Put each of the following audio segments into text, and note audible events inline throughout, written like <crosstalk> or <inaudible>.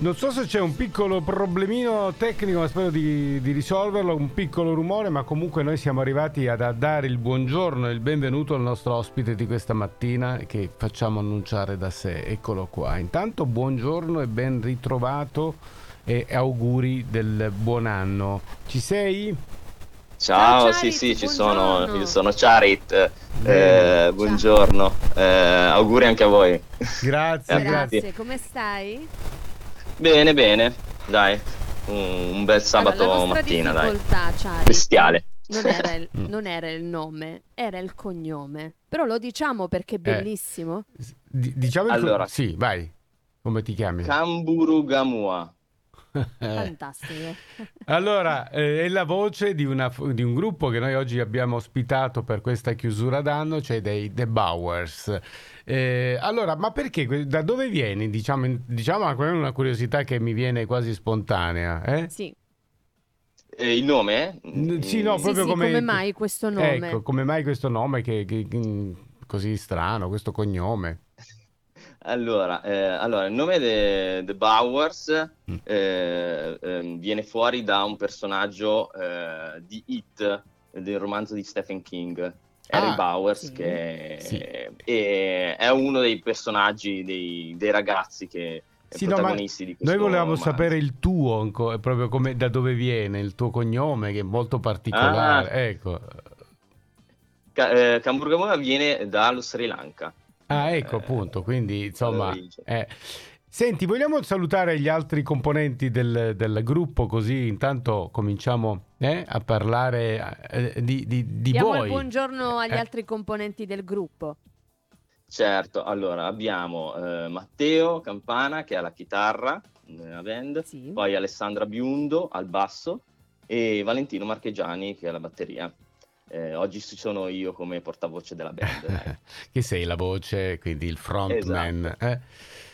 Non so se c'è un piccolo problemino tecnico, ma spero di, di, risolverlo, un piccolo rumore, ma comunque noi siamo arrivati ad dare il buongiorno e il benvenuto al nostro ospite di questa mattina che facciamo annunciare da sé. Eccolo qua. Intanto buongiorno e ben ritrovato e auguri del buon anno. Ci sei? Ciao, Ciao sì, sì, ci sono. Io sono Charit. Eh, buongiorno, eh, auguri anche a voi. Grazie, <laughs> grazie. Come stai? Bene, bene, dai, un, bel sabato allora, mattina, dai. Charit, Bestiale. Non era, <laughs> il, non era, il, nome, era il cognome. Però lo diciamo perché è eh, bellissimo. Eh, d- diciamo allora, co- sì, vai. Come ti chiami? Camburu Gamua. Fantastico. <laughs> allora, eh, è la voce di, una, di, un gruppo che noi oggi abbiamo ospitato per questa chiusura d'anno, cioè dei The Bowers. Eh, allora, ma perché? Da dove vieni? Diciamo, diciamo è una curiosità che mi viene quasi spontanea. Eh? Sì. Eh, il nome? Sì, no, proprio sì, come... come mai questo nome? Ecco, come mai questo nome che, che, che così strano, questo cognome? Allora, eh, allora, il nome The Bowers mm. eh, eh, viene fuori da un personaggio eh, di It, del romanzo di Stephen King, Harry ah, Bowers, sì. che sì. è, è, uno dei personaggi dei, dei ragazzi che sì, protagonisti no, di questo Noi volevamo romanzo. sapere il tuo, proprio come, da dove viene, il tuo cognome, che è molto particolare. Ah. Ecco. Ca- eh, Camburgamona viene dallo Sri Lanka. Ah, ecco eh, appunto, quindi insomma... Eh. Senti, vogliamo salutare gli altri componenti del, del gruppo così intanto cominciamo eh, a parlare eh, di, di, di Diamo voi. buongiorno agli eh. altri componenti del gruppo. Certo, allora abbiamo eh, Matteo Campana che ha la chitarra nella band, sì. poi Alessandra Biundo al basso e Valentino Marchegiani che ha la batteria. Eh, oggi ci sono io come portavoce della band. <laughs> che sei la voce, quindi il frontman. Esatto. Eh?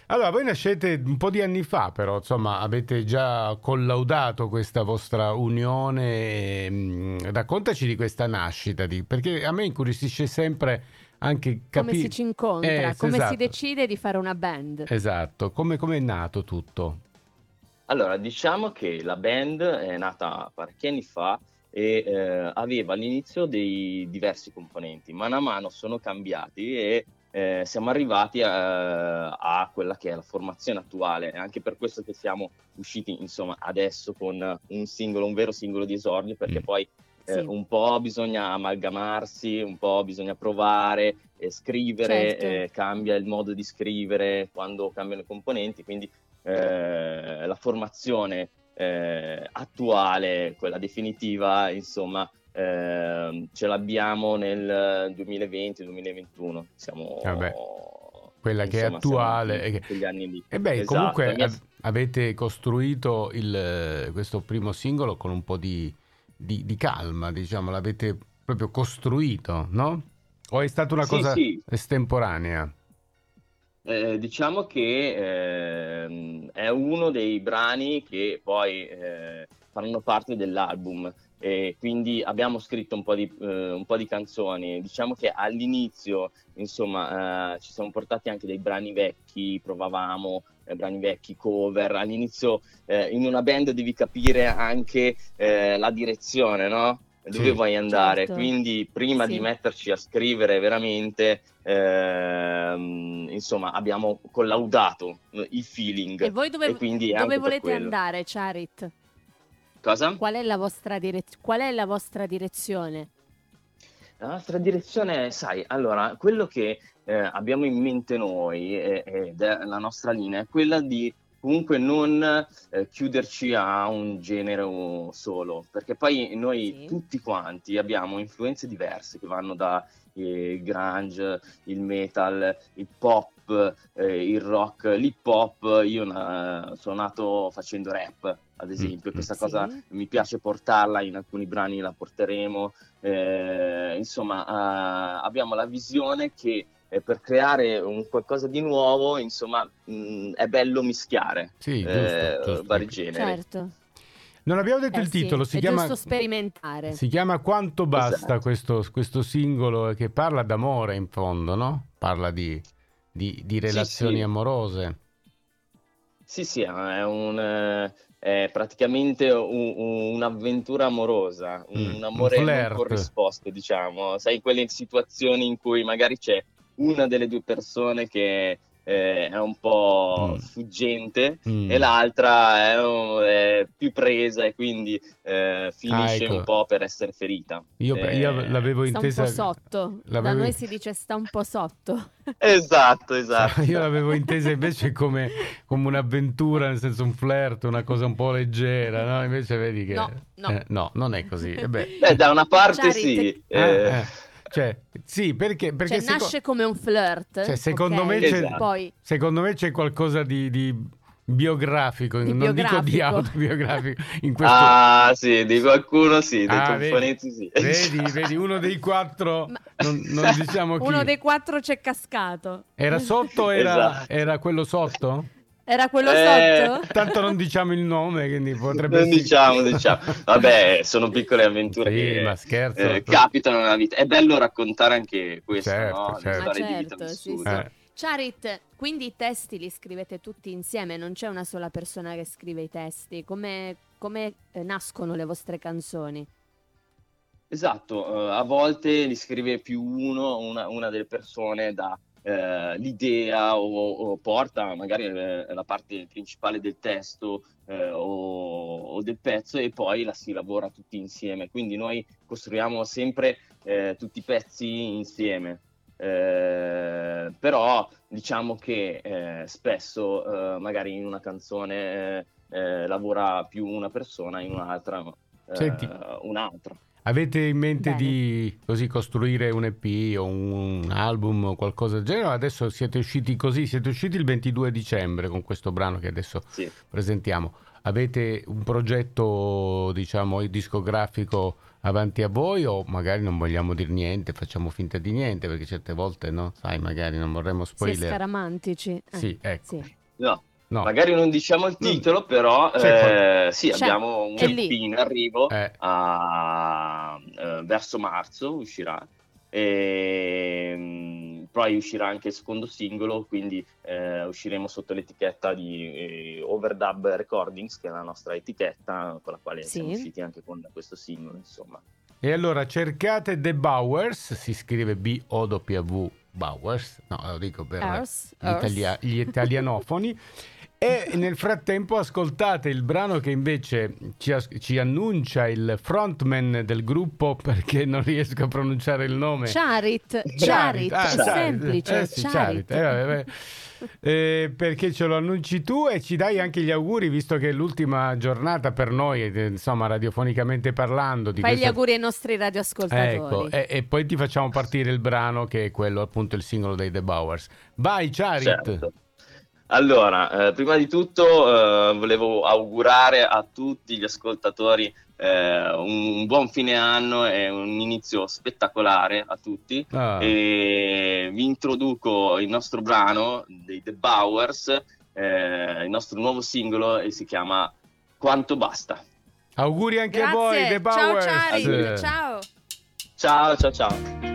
Allora, voi nascete un po' di anni fa, però insomma avete già collaudato questa vostra unione. Mm, raccontaci di questa nascita, di... perché a me incuriosisce sempre anche capire... Come si ci incontra, eh, come esatto. si decide di fare una band. Esatto, come, come è nato tutto? Allora, diciamo che la band è nata parecchi anni fa e eh, aveva all'inizio dei diversi componenti, mano a mano sono cambiati e eh, siamo arrivati a, a, quella che è la formazione attuale, è anche per questo che siamo usciti insomma adesso con un singolo, un vero singolo di esordio, perché mm. poi eh, sì. un po' bisogna amalgamarsi, un po' bisogna provare, e scrivere, certo. Eh, cambia il modo di scrivere quando cambiano i componenti, quindi eh, la formazione eh, attuale, quella definitiva, insomma, eh, ce l'abbiamo nel 2020-2021. Siamo Vabbè, quella insomma, che è attuale. Quegli anni lì. E beh, esatto, comunque mia... avete costruito il, questo primo singolo con un po' di, di, di, calma, diciamo, l'avete proprio costruito, no? O è stata una sì, cosa sì. estemporanea? Eh, diciamo che eh, è uno dei brani che poi eh, faranno parte dell'album e quindi abbiamo scritto un po' di, eh, un po di canzoni. Diciamo che all'inizio, insomma, eh, ci siamo portati anche dei brani vecchi, provavamo eh, brani vecchi, cover. All'inizio in una band devi capire anche la direzione, no? Dove sì, vuoi andare. Certo. Quindi, prima sì. di metterci a scrivere veramente, ehm, insomma, abbiamo collaudato il feeling. E voi dove, e dove volete andare, Charit? Cosa? Qual è la vostra, direz- qual è la vostra direzione? La nostra direzione, sai, allora, quello che eh, abbiamo in mente noi ed è la nostra linea è quella di comunque non eh, chiuderci a un genere solo, perché poi noi sì. tutti quanti abbiamo influenze diverse che vanno da eh, grunge, il metal, il pop, eh, il rock, l'hip hop. Io na- sono nato facendo rap, ad esempio, mm. questa sì. cosa mi piace portarla, in alcuni brani la porteremo. Eh, insomma, uh, abbiamo la visione che eh, per creare un qualcosa di nuovo, insomma, mh, mm, è bello mischiare sì, giusto, eh, giusto. vari generi. Certo. Non abbiamo detto eh il titolo, sì, si, chiama, sperimentare. si chiama Quanto basta esatto. questo, questo, singolo che parla d'amore in fondo, no? Parla di, di, di relazioni sì, sì. amorose. Sì, sì, è un è praticamente un, un, un'avventura amorosa, un, Mm, amore un non corrisposto, diciamo. Sai, quelle situazioni in cui magari c'è una delle due persone che eh, è un po' Mm. sfuggente Mm. e l'altra è, un- è più presa e quindi eh, finisce Ah, ecco. un po' per essere ferita. Io, Eh, io l'avevo Sta un intesa. po' sotto. Da l'avevo- noi si dice sta un po' sotto. <laughs> Esatto, esatto. Io l'avevo intesa invece come, come un'avventura, nel senso un flirt, una cosa un po' leggera, no? Invece vedi che... No, no. eh, no, non è così. Eh beh, Beh, da una parte Charit. sì. Cioè, sì, perché, perché Cioè, seco- nasce come un flirt. Cioè, secondo ok? me c'è- Esatto. Poi secondo me c'è qualcosa di, di biografico, Di non dico di biografico. autobiografico, <laughs> in <laughs> questo... Ah, sì, di qualcuno sì, dei Ah, tonfonetti sì. Vedi, <laughs> vedi, uno dei quattro, Ma- non, non diciamo chi. uno dei quattro c'è cascato. Era sotto o era, Esatto. era quello sotto? Era quello Eh, sotto? <laughs> Tanto non diciamo il nome, quindi potrebbe Non essere- diciamo, diciamo. Vabbè, sono piccole avventure Sì, che ma scherzo. eh, capitano nella vita. È bello raccontare anche questo, Certo, no? Le certo. storie Ma di vita certo, sì, vissute. Eh. Charit, quindi i testi li scrivete tutti insieme, non c'è una sola persona che scrive i testi. Come, come, eh, nascono le vostre canzoni? Esatto, eh, a volte li scrive più uno, una, una delle persone dà eh, l'idea o, o porta magari eh, la parte principale del testo eh, o, o del pezzo e poi la si lavora tutti insieme. Quindi noi costruiamo sempre eh, tutti i pezzi insieme. Eh, però diciamo che eh, spesso eh, magari in una canzone lavora più una persona, in un'altra Senti. un'altra. Avete in mente Bene. di così costruire un EP o un, album o qualcosa del genere? Adesso siete usciti così, siete usciti il 22 dicembre con questo brano che adesso Sì. presentiamo. Avete un progetto, diciamo, discografico avanti a voi o magari non vogliamo dire niente, facciamo finta di niente perché certe volte, no? Sai, magari non vorremmo Si è spoiler. scaramantici. Eh, Sì, ecco. sì. No, No. magari non diciamo il titolo, però C'è eh, sì, C'è, abbiamo un EP in arrivo Eh. a- eh, verso marzo uscirà. E mm, poi uscirà anche il secondo singolo, quindi eh, usciremo sotto l'etichetta di eh, Overdub Recordings, che è la nostra etichetta con la quale Sì. siamo usciti anche con questo singolo, insomma. E allora cercate The Bowers, si scrive B-O-W Bowers, no, lo dico per gli, italia- gli italianofoni. <laughs> E nel frattempo ascoltate il brano che invece ci, as- ci annuncia il frontman del gruppo perché non riesco a pronunciare il nome. Charit, Charit, Charit, ah, è Charit, semplice. eh sì, Charit. Charit, eh, vabbè, vabbè. Eh, perché ce lo annunci tu e ci dai anche gli auguri visto che è l'ultima giornata per noi, eh, insomma radiofonicamente parlando. Di Fai gli questa- auguri ai nostri radioascoltatori. Ecco, e, e poi ti facciamo partire il brano che è quello appunto il singolo dei The Bowers. Vai Charit! Certo. Allora, eh, prima di tutto eh, volevo augurare a tutti gli ascoltatori eh, un, un buon fine anno e un inizio spettacolare a tutti. Ah, E vi introduco il nostro brano dei The Bowers, eh, il nostro nuovo singolo e si chiama Quanto basta. Auguri anche a Grazie. voi The Ciao Bowers! Charit, ciao. Ciao, ciao, ciao.